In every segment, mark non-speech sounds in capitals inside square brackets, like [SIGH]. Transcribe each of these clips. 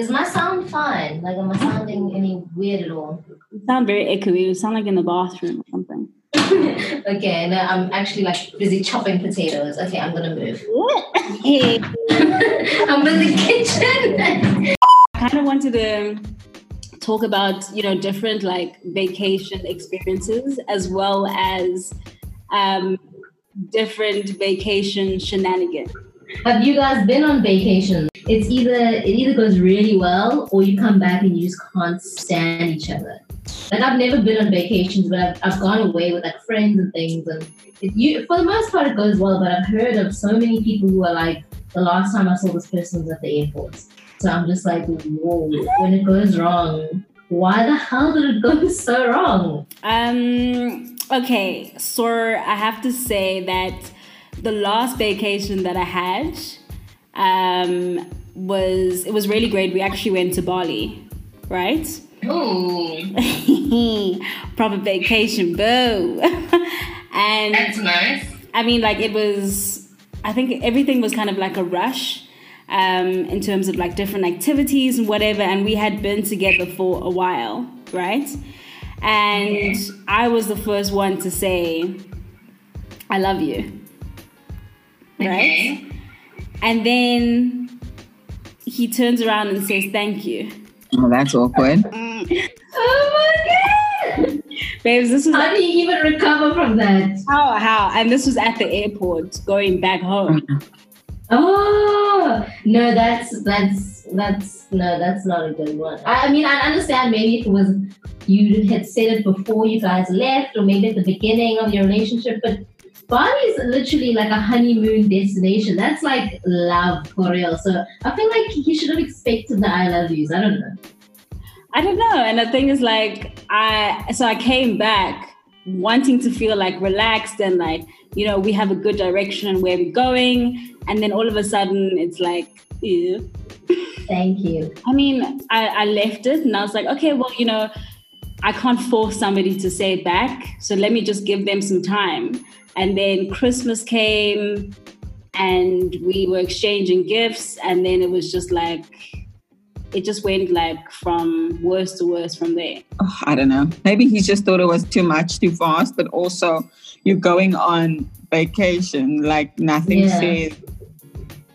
Is my sound fine? Like, am I sounding any weird at all? You sound very echoey. You sound like in the bathroom or something. [LAUGHS] okay, no, I'm actually like busy chopping potatoes. Okay, I'm gonna move. [LAUGHS] hey. I'm in the kitchen. I kind of wanted to talk about you know different like vacation experiences as well as um, different vacation shenanigans. Have you guys been on vacation? It's either it either goes really well or you come back and you just can't stand each other. Like I've never been on vacations, but I've, I've gone away with like friends and things, and it, you for the most part it goes well. But I've heard of so many people who are like, the last time I saw this person was at the airport. So I'm just like, whoa, when it goes wrong, why the hell did it go [LAUGHS] so wrong? Um. Okay, so I have to say that the last vacation that I had um, was it was really great. We actually went to Bali, right? Ooh, [LAUGHS] Proper vacation, boo. [LAUGHS] and that's nice. I mean, like it was. I think everything was kind of like a rush. Um, in terms of like different activities and whatever, and we had been together for a while, right? And I was the first one to say, I love you. Right? And then he turns around and says, Thank you. Oh, that's awkward. Mm. Oh my god! Babes, this was How do you even recover from that? how, how? And this was at the airport going back home. [LAUGHS] Oh no, that's that's that's no, that's not a good one. I, I mean, I understand maybe it was you had said it before you guys left, or maybe at the beginning of your relationship, but Bali is literally like a honeymoon destination. That's like love for real. So I feel like he should have expected the I love yous. I don't know. I don't know. And the thing is, like, I so I came back wanting to feel like relaxed and like, you know, we have a good direction and where we're going. And then all of a sudden, it's like, ew. Thank you. I mean, I, I left it and I was like, okay, well, you know, I can't force somebody to say it back. So let me just give them some time. And then Christmas came and we were exchanging gifts. And then it was just like, it just went like from worse to worse from there. Oh, I don't know. Maybe he just thought it was too much, too fast, but also you're going on vacation. Like nothing Yeah. says,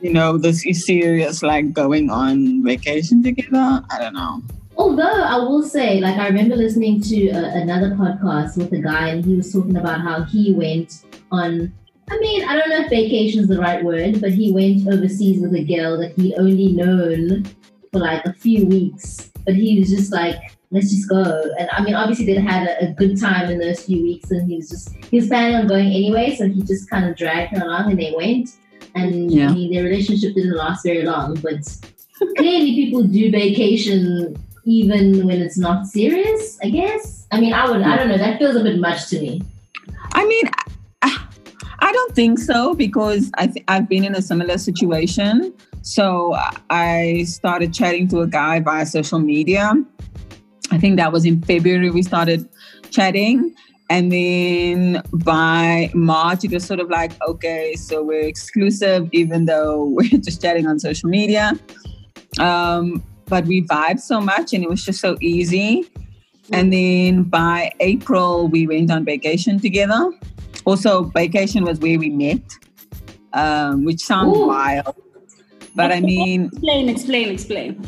you know, this is serious, like going on vacation together. I don't know. Although I will say, like, I remember listening to uh, another podcast with a guy, and he was talking about how he went on. I mean, I don't know if vacation is the right word, but he went overseas with a girl that he'd only known for like a few weeks. But he was just like, let's just go. And I mean, obviously, they had a, a good time in those few weeks, and he was just, he was planning on going anyway, so he just kind of dragged her along, and they went. And Yeah. I mean, their relationship didn't last very long, but [LAUGHS] clearly people do vacation even when it's not serious, I guess. I mean, I would, I don't know, that feels a bit much to me. I mean, I, don't think so because I th- I've been in a similar situation. So I started chatting to a guy via social media. I think that was in February we started chatting. And then by March, it was sort of like, okay, so we're exclusive, even though [LAUGHS] we're just chatting on social media. Um, but we vibed so much and it was just so easy. And then by April, we went on vacation together. Also, vacation was where we met, um, which sounds Ooh. wild. But I mean, Explain, explain, explain.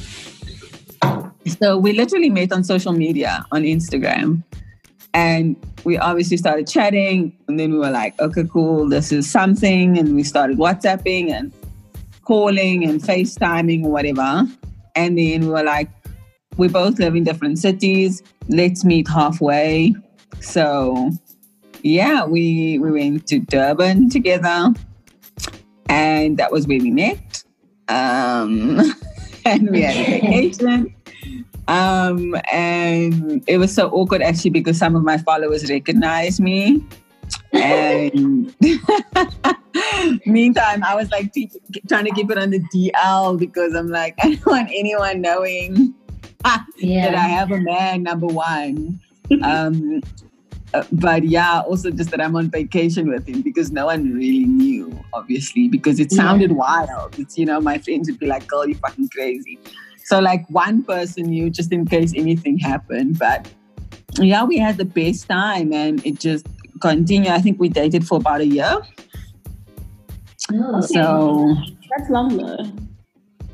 so we literally met on social media on Instagram. And we obviously started chatting. And then we were like, okay, cool, this is something. And we started WhatsApping and calling and FaceTiming or whatever. And then we were like, we both live in different cities. Let's meet halfway. So yeah, we we went to Durban together. And that was where we met. Um, [LAUGHS] and we had a vacation. Um, and it was so awkward actually because some of my followers recognized me. And [LAUGHS] [LAUGHS] meantime, I was like te- trying to keep it on the DL because I'm like, [LAUGHS] I don't want anyone knowing [LAUGHS] that I have a man, number one. Um, uh, but yeah, also just that I'm on vacation with him because no one really knew, obviously, because it Yeah. sounded wild. It's, you know, my friends would be like, girl, you're fucking crazy. So like one person knew just in case anything happened. But yeah, we had the best time and it just continued. I think we dated for about a year. Oh, So That's long though.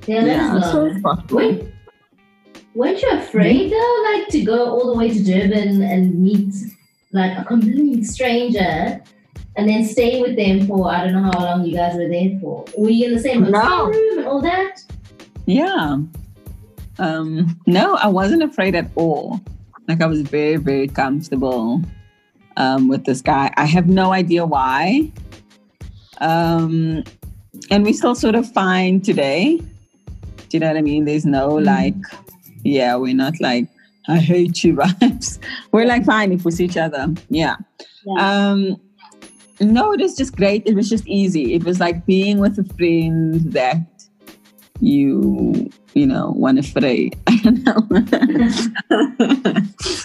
yeah, yeah, that's so long. it's possible. Wait, weren't you afraid though, like to go all the way to Durban and meet like a complete stranger and then stay with them for I don't know how long you guys were there for? Were you in the same hotel No. room and all that? Yeah. Um, no, I wasn't afraid at all. Like I was very, very comfortable um, with this guy. I have no idea why. Um, and we still sort of fine today. Do you know what I mean? There's no Mhm. like, yeah, we're not like, I hate you [LAUGHS] vibes. We're like fine if we see each other. Yeah. Yeah. Um, no, it was just great. It was just easy. It was like being with a friend that you, you know, one to fray. [LAUGHS] I don't know.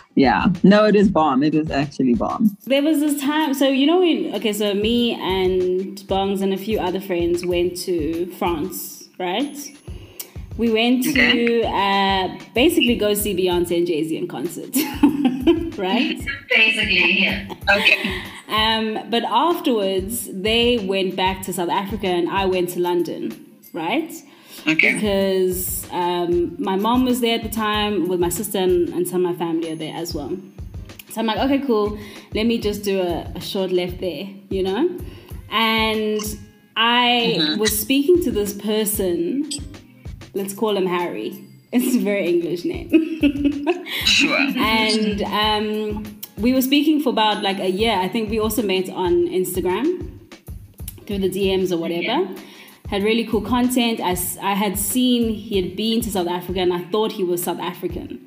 [LAUGHS] yeah. No, it is bomb. It is actually bomb. There was this time, so you know, when, okay, so me and Bongs and a few other friends went to France, right? We went to uh, basically go see Beyonce and Jay Z in concert, [LAUGHS] right? Basically, yeah. Okay. Um, but afterwards, they went back to South Africa and I went to London, right? Okay. Because um, my mom was there at the time with my sister and, and some of my family are there as well. So I'm like, okay, cool. Let me just do a, a short left there, you know? And I was speaking to this person, let's call him Harry. [LAUGHS] It's a very English name. [LAUGHS] Sure. and um, we were speaking for about like a year. I think we also met on Instagram through the DMs or whatever. Had really cool content. I, I had seen he had been to South Africa and I thought he was South African,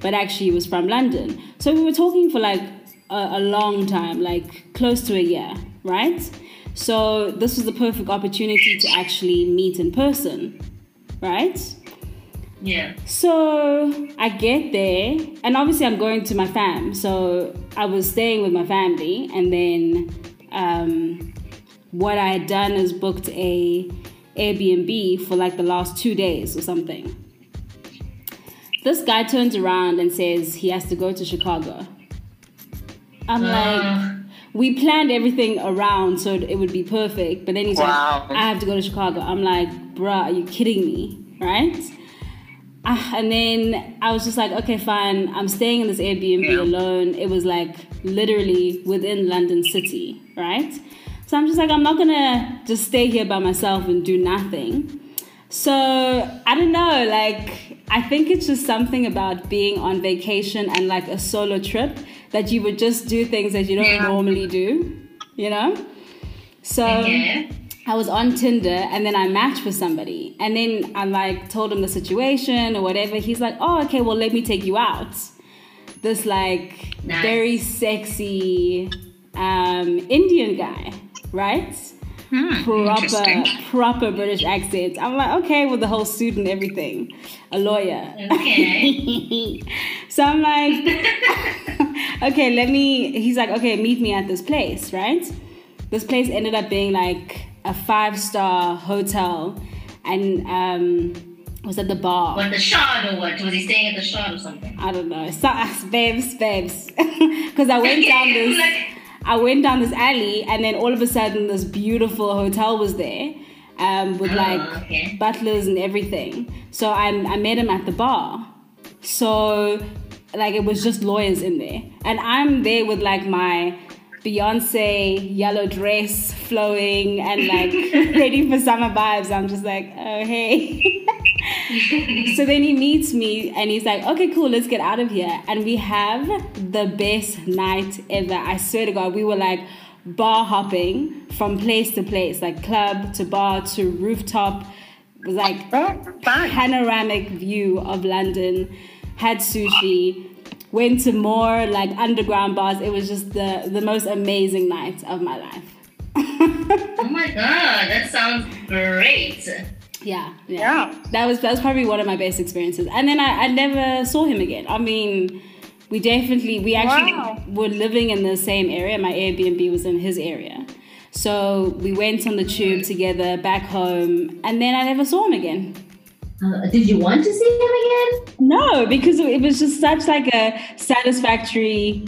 but actually he was from London. So we were talking for like a, a long time, like close to a year, right? So this was the perfect opportunity to actually meet in person, right? Yeah. So I get there, and obviously I'm going to my fam. So I was staying with my family, and then um, what I had done is booked a Airbnb for like the last two days or something. This guy turns around and says he has to go to Chicago. I'm like, we planned everything around so it would be perfect, but then he's Wow. like, I have to go to Chicago. I'm like, bruh, are you kidding me? Right? Ah, and then I was just like, okay, fine. I'm staying in this Airbnb Yeah. alone. It was like literally within London City, right? So I'm just like, I'm not gonna just stay here by myself and do nothing. So I don't know, like, I think it's just something about being on vacation and like a solo trip that you would just do things that you don't Yeah. normally do, you know? So. Okay. I was on Tinder and then I matched with somebody. And then I like told him the situation or whatever. He's like, oh, okay, well, let me take you out. This like Nice. very sexy um, Indian guy, right? proper, proper British accent. I'm like, okay, with the whole suit and everything, a lawyer. Okay. [LAUGHS] so I'm like, [LAUGHS] okay, let me. He's like, okay, meet me at this place, right? This place ended up being like a five star hotel, and um, was at the bar. What the shard or what? Was he staying at the shard or something? I don't know. So, babes, babes. [LAUGHS] Because I went down Okay, this, like- I went down this alley, and then all of a sudden, this beautiful hotel was there, um, with Oh, like okay. butlers and everything. So I, I met him at the bar. So, like, it was just lawyers in there, and I'm there with like my Beyonce yellow dress flowing and like [LAUGHS] ready for summer vibes. I'm just like, oh hey. [LAUGHS] so then he meets me and he's like, okay, cool, let's get out of here. And we have the best night ever. I swear to God, we were like bar hopping from place to place, like club to bar to rooftop. It was like Oh, panoramic view of London, had sushi, went to more like underground bars. It was just the, the most amazing night of my life. [LAUGHS] Oh my god, that sounds great. Yeah, yeah. Yeah. That was that was probably one of my best experiences. And then I, I never saw him again. I mean, we definitely we actually Wow. were living in the same area. My Airbnb was in his area. So we went on the tube together back home and then I never saw him again. Uh, did you want to see him again? No, because it was just such like a satisfactory,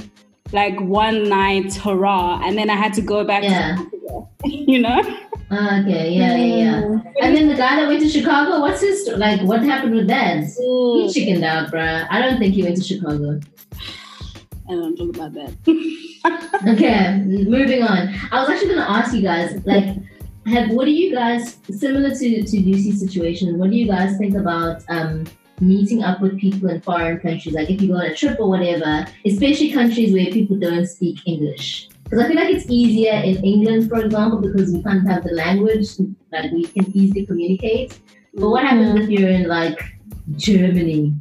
like one night hurrah, and then I had to go back. Yeah. To, [LAUGHS] you know. Okay, yeah, yeah, yeah. And then the guy that went to Chicago, what's his like? What happened with that? He chickened out, bruh. I don't think he went to Chicago. I don't talk about that. [LAUGHS] [LAUGHS] Okay, moving on. I was actually gonna ask you guys, like, have what do you guys similar to to Lucy's situation? What do you guys think about um meeting up with people in foreign countries? Like, if you go on a trip or whatever, especially countries where people don't speak English. Because I feel like it's easier in England, for example, because we kind of have the language, like we can easily communicate. But what happens if you're in like Germany?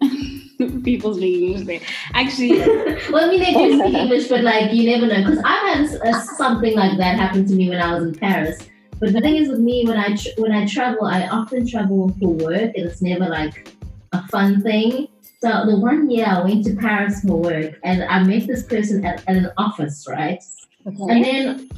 [LAUGHS] People speak English there. Actually, [LAUGHS] well, I mean, they do speak [LAUGHS] English, but like you never know. Because I've had uh, something like that happen to me when I was in Paris. But the thing is, with me, when I tr- when I travel, I often travel for work, and it's never like a fun thing. So the one year I went to Paris for work, and I met this person at, at an office, right? Okay. And then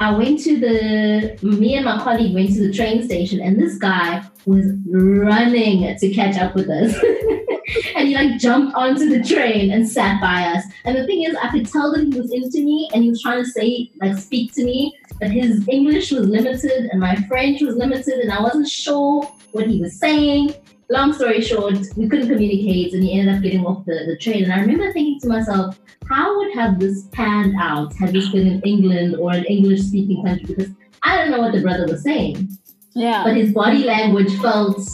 I went to the, me and my colleague went to the train station, and this guy was running to catch up with us. [LAUGHS] and he like jumped onto the train and sat by us. And the thing is, I could tell that he was into me and he was trying to say, like, speak to me, but his English was limited and my French was limited, and I wasn't sure what he was saying. Long story short, we couldn't communicate, and he ended up getting off the, the train. And I remember thinking to myself, how would have this panned out had this been in England or an English speaking country? Because I don't know what the brother was saying, yeah. but his body language felt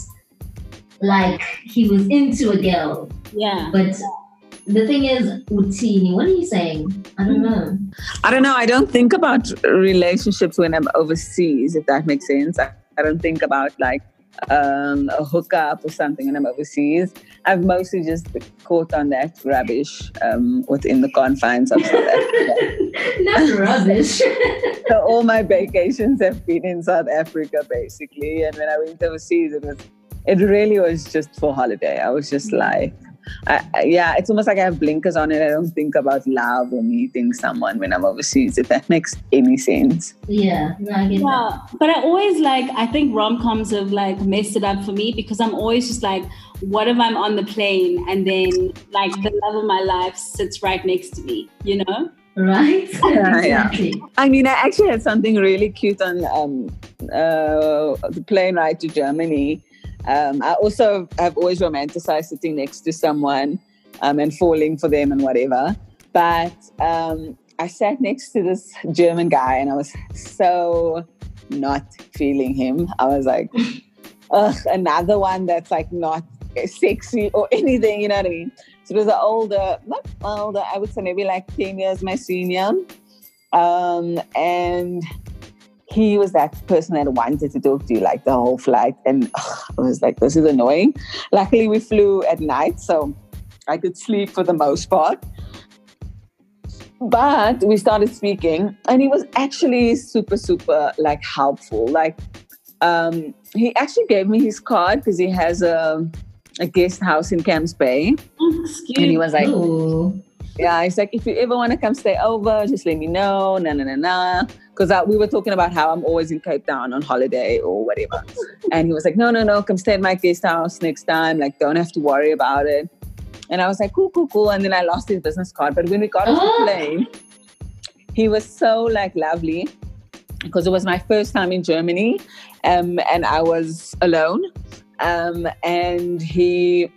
like he was into a girl. Yeah. But the thing is, Utini, what are you saying? I don't know. I don't know. I don't think about relationships when I'm overseas, if that makes sense. I, I don't think about like um, a hookup or something when I'm overseas. I've mostly just caught on that rubbish um, within the confines of South Africa. [LAUGHS] Not rubbish. [LAUGHS] so all my vacations have been in South Africa, basically. And when I went overseas, it was it really was just for holiday. I was just like, I, I- yeah, it's almost like I have blinkers on it. I don't think about love or meeting someone when I'm overseas, if that makes any sense. yeah, no, I get that. Yeah, but I always like I think rom coms have like messed it up for me because I'm always just like, what if I'm on the plane and then like the love of my life sits right next to me, you know? Right? [LAUGHS] Yeah, yeah. I mean, I actually had something really cute on um, uh, the plane ride to Germany. Um, I also have always romanticized sitting next to someone um, and falling for them and whatever. But um, I sat next to this German guy and I was so not feeling him. I was like, [LAUGHS] ugh, another one that's like not sexy or [LAUGHS] anything, you know what I mean? So it was an older, not older, I would say maybe like 10 years my senior. Um, and he was that person that wanted to talk to you like the whole flight. And ugh, I was like, this is annoying. Luckily, we flew at night, so I could sleep for the most part. But we started speaking, and he was actually super, super like helpful. Like, um, he actually gave me his card because he has a, a guest house in Camps Bay. Excuse And he was like, Ooh. yeah, he's like, if you ever want to come stay over, just let me know. Na na na na. Because we were talking about how I'm always in Cape Town on holiday or whatever. and he was like, no, no, no, come stay at my guest house next time. Like, don't have to worry about it. And I was like, cool, cool, cool. And then I lost his business card. But when we got off the [GASPS] plane, he was so like lovely because it was my first time in Germany um, and I was alone. Um, and he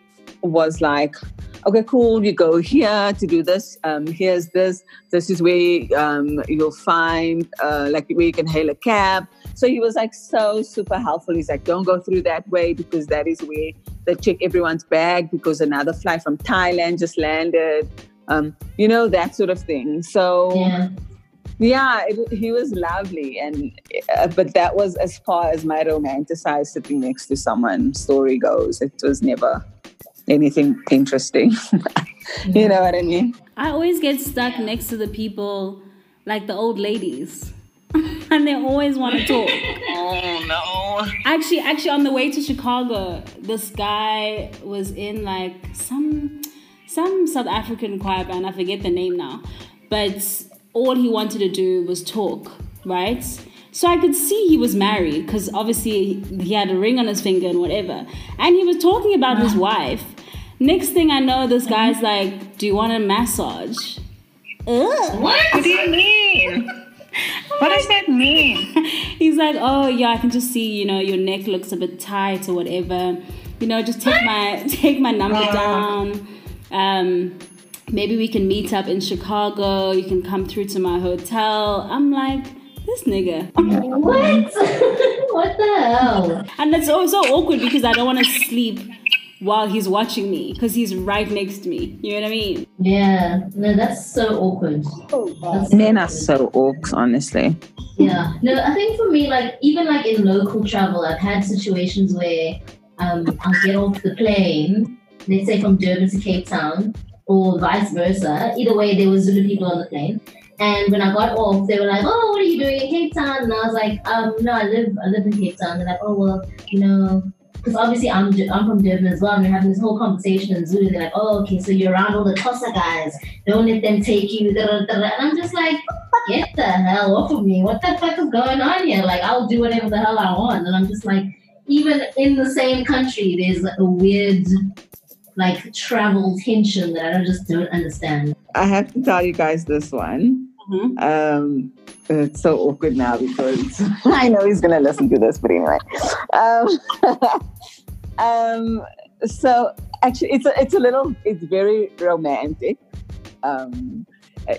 was like, okay, cool, you go here to do this. Um, here's this. This is where um, you'll find uh, like where you can hail a cab. So he was like so super helpful. He's like, don't go through that way because that is where they check everyone's bag because another flight from Thailand just landed. Um, you know, that sort of thing. So Yeah. yeah, it, he was lovely, and uh, but that was as far as my romanticized sitting next to someone story goes. It was never anything interesting. [LAUGHS] you know what I mean? I always get stuck next to the people like the old ladies. [LAUGHS] and they always want to talk. Oh no! Actually, actually, on the way to Chicago, this guy was in like some some South African choir band. I forget the name now, but all he wanted to do was talk, right? So I could see he was married because obviously he had a ring on his finger and whatever. And he was talking about his wife. Next thing I know, this guy's like, Do you want a massage? Ugh. What do you mean? [LAUGHS] What does that mean? [LAUGHS] He's like, Oh, yeah, I can just see, you know, your neck looks a bit tight or whatever. You know, just take my [LAUGHS] take my number down. Um, maybe we can meet up in Chicago. You can come through to my hotel. I'm like, this nigga. What? [LAUGHS] what the hell? And it's so, so awkward because I don't want to sleep while he's watching me because he's right next to me. You know what I mean? Yeah. No, that's so awkward. That's Men are awkward. so awkward, honestly. Yeah. No, I think for me, like even like in local travel, I've had situations where um I'll get off the plane, let's say from Durban to Cape Town, or vice versa. Either way, there was Zulu people on the plane. And when I got off, they were like, "Oh, what are you doing in Cape Town?" And I was like, "Um, no, I live, I live in Cape Town." They're like, "Oh, well, you know, because obviously I'm, I'm from Durban as well, and we're having this whole conversation in Zulu. They're like, "Oh, okay, so you're around all the Xhosa guys. Don't let them take you." da, da, da, da." And I'm just like, "Get the hell off of me! What the fuck is going on here? Like, I'll do whatever the hell I want." And I'm just like, even in the same country, there's like a weird, like, travel tension that I just don't understand. I have to tell you guys this one. Mhm. Um, it's so awkward now because [LAUGHS] I know he's gonna listen to this, but anyway. Um, [LAUGHS] um, so actually, it's a it's a little it's very romantic. Um,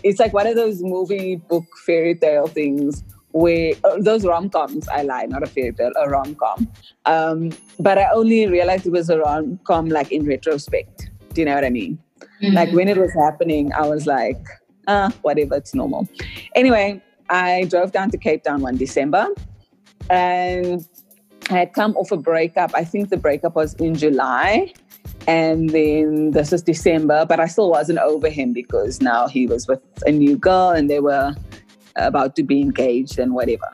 it's like one of those movie book fairy tale things where uh, those rom coms. I lie, not a fairy tale, a rom com. Um, but I only realized it was a rom com like in retrospect. Do you know what I mean? Like when it was happening, I was like, uh, whatever, it's normal. Anyway, I drove down to Cape Town one December and I had come off a breakup. I think the breakup was in July. And then this is December, but I still wasn't over him because now he was with a new girl and they were about to be engaged and whatever.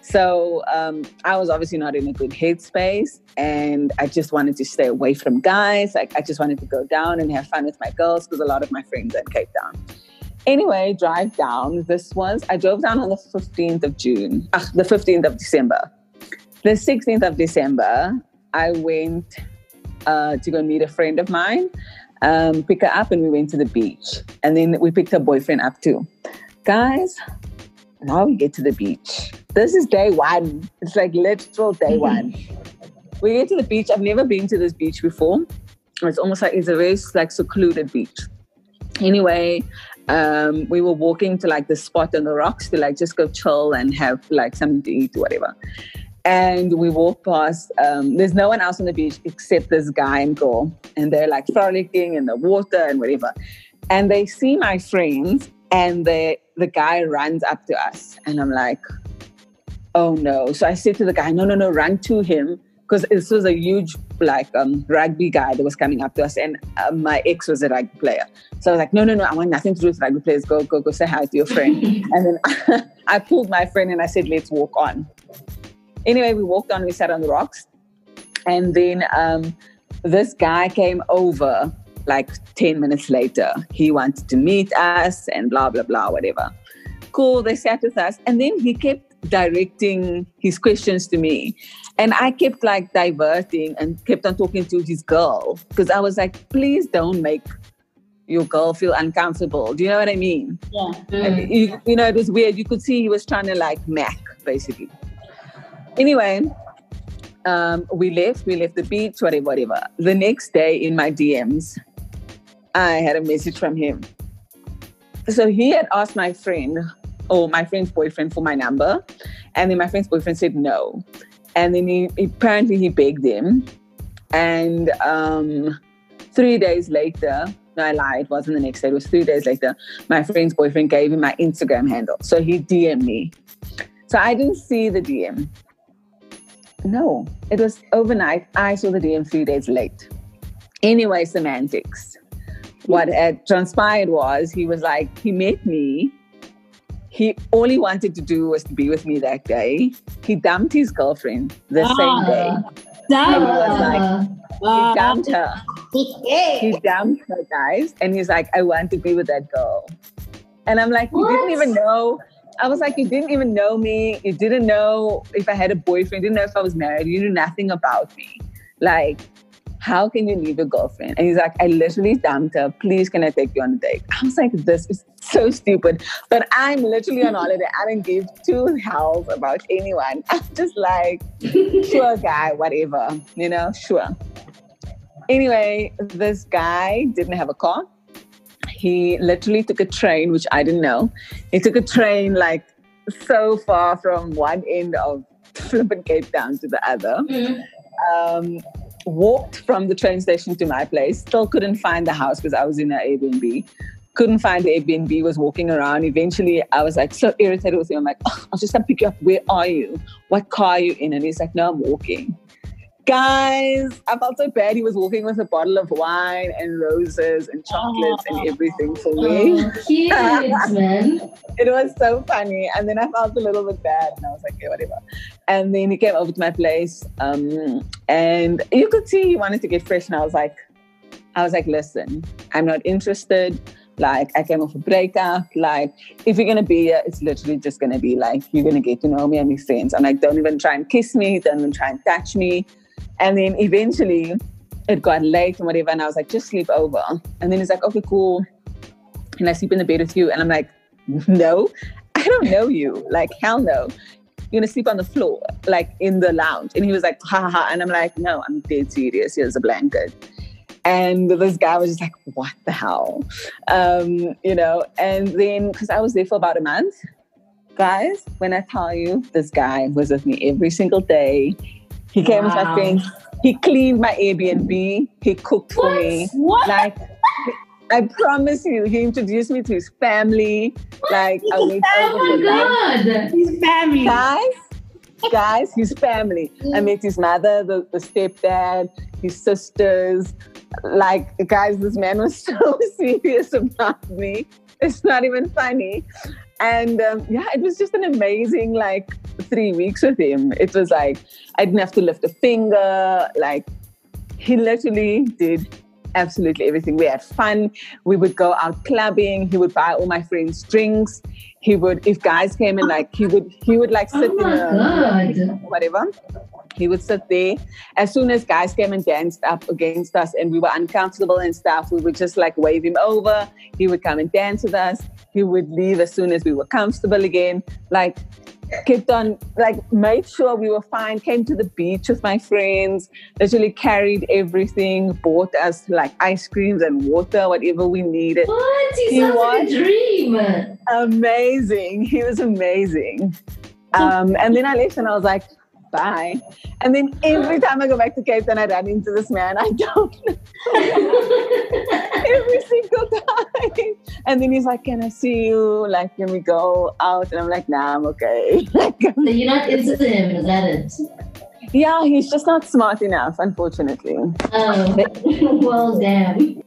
So um, I was obviously not in a good headspace, and I just wanted to stay away from guys. Like I just wanted to go down and have fun with my girls because a lot of my friends are in Cape Town. Anyway, drive down. This was I drove down on the fifteenth of June, ah, the fifteenth of December. The sixteenth of December, I went uh, to go meet a friend of mine, um, pick her up, and we went to the beach. And then we picked her boyfriend up too. Guys, now we get to the beach. This is day one. It's like literal day one. we get to the beach. I've never been to this beach before. It's almost like it's a very like secluded beach. Anyway, um, we were walking to like the spot on the rocks to like just go chill and have like something to eat or whatever. And we walk past, um, there's no one else on the beach except this guy and girl. And they're like frolicking in the water and whatever. And they see my friends and the the guy runs up to us. And I'm like, oh no. So I said to the guy, no, no, no, run to him. Because this was a huge like um, rugby guy that was coming up to us. And uh, my ex was a rugby player. So I was like, no, no, no, I want nothing to do with rugby players. Go, go, go say hi to your friend. [LAUGHS] and then [LAUGHS] I pulled my friend and I said, let's walk on. Anyway, we walked on, we sat on the rocks. And then um, this guy came over like 10 minutes later. He wanted to meet us and blah, blah, blah, whatever. Cool, they sat with us. And then he kept directing his questions to me. And I kept like diverting and kept on talking to his girl because I was like, please don't make your girl feel uncomfortable. Do you know what I mean? Yeah. And you, you know, it was weird. You could see he was trying to like mac, basically. Anyway, um, we left. We left the beach, whatever, whatever. The next day in my DMs, I had a message from him. So he had asked my friend or my friend's boyfriend for my number, and then my friend's boyfriend said no. And then he apparently he begged him, and um, three days later, no, I lied. It wasn't the next day. It was three days later. My friend's boyfriend gave him my Instagram handle, so he DM'd me. So I didn't see the DM. No, it was overnight. I saw the DM three days late. Anyway, semantics. What had transpired was he was like, he met me. He all he wanted to do was to be with me that day. He dumped his girlfriend the same day. That And he was like, uh, he dumped her. He dumped her, guys. And he's like, I want to be with that girl. And I'm like, you didn't even know I was like, you didn't even know me. You didn't know if I had a boyfriend. You didn't know if I was married. You knew nothing about me. Like, how can you leave your girlfriend? And he's like, I literally dumped her. Please, can I take you on a date? I was like, this is so stupid. But I'm literally on holiday. I don't give two hells about anyone. [LAUGHS] I'm just like, sure, guy, whatever, you know, sure. Anyway, this guy didn't have a car. He literally took a train, which I didn't know. He took a train like so far from one end of [LAUGHS] Flippin' Cape Town to the other. Mm. Um, walked from the train station to my place. Still couldn't find the house because I was in an Airbnb. Couldn't find the Airbnb. Was walking around. Eventually, I was like so irritated with him. I'm like, oh, I'll just come pick you up. Where are you? What car are you in? And he's like, No, I'm walking. Guys, I felt so bad. He was walking with a bottle of wine and roses and chocolates and everything for me. Oh, cute, [LAUGHS] man. It was so funny. And then I felt a little bit bad and I was like, okay, whatever. And then he came over to my place. Um, and you could see he wanted to get fresh. And I was like, I was like, listen, I'm not interested. Like I came off a breakup. Like if you're gonna be here, it's literally just gonna be like you're gonna get to know me and be friends. I'm like, don't even try and kiss me, don't even try and touch me. And then eventually it got late and whatever, and I was like, just sleep over. And then he's like, okay, cool. Can I sleep in the bed with you? And I'm like, [LAUGHS] no, I don't know you. Like, hell no. You're gonna sleep on the floor, like in the lounge. And he was like, ha ha. And I'm like, no, I'm dead serious. Here's a blanket. And this guy was just like, what the hell? Um, you know, and then because I was there for about a month, guys, when I tell you this guy was with me every single day, he came with my Wow. friends, he cleaned my Airbnb, he cooked for me. What? Like I promise you, he introduced me to his family. Like I went Oh over my god. His family. guys, guys, his family. I met his mother, the, the stepdad, his sisters. Like, guys, this man was [LAUGHS] so serious about me. It's not even funny. And um, yeah, it was just an amazing, like, three weeks with him. It was like, I didn't have to lift a finger. Like, he literally did absolutely everything. We had fun. We would go out clubbing. He would buy all my friends drinks. He would, if guys came in, like he would, he would like sit Oh in a whatever. He would sit there. As soon as guys came and danced up against us, and we were uncomfortable and stuff, we would just like wave him over. He would come and dance with us. He would leave as soon as we were comfortable again. Like kept on like made sure we were fine came to the beach with my friends literally carried everything bought us like ice creams and water whatever we needed What? He He sounds like a dream. amazing he was amazing um, and then i left and i was like bye. And then every time i go back to cape town i run into this man. I don't every single time. And then he's like can i see you? Like can we go out? And i'm like nah i'm okay. [LAUGHS] Like so you're not into him, is that it? Yeah, he's just not smart enough, unfortunately. Oh, [LAUGHS] well, damn.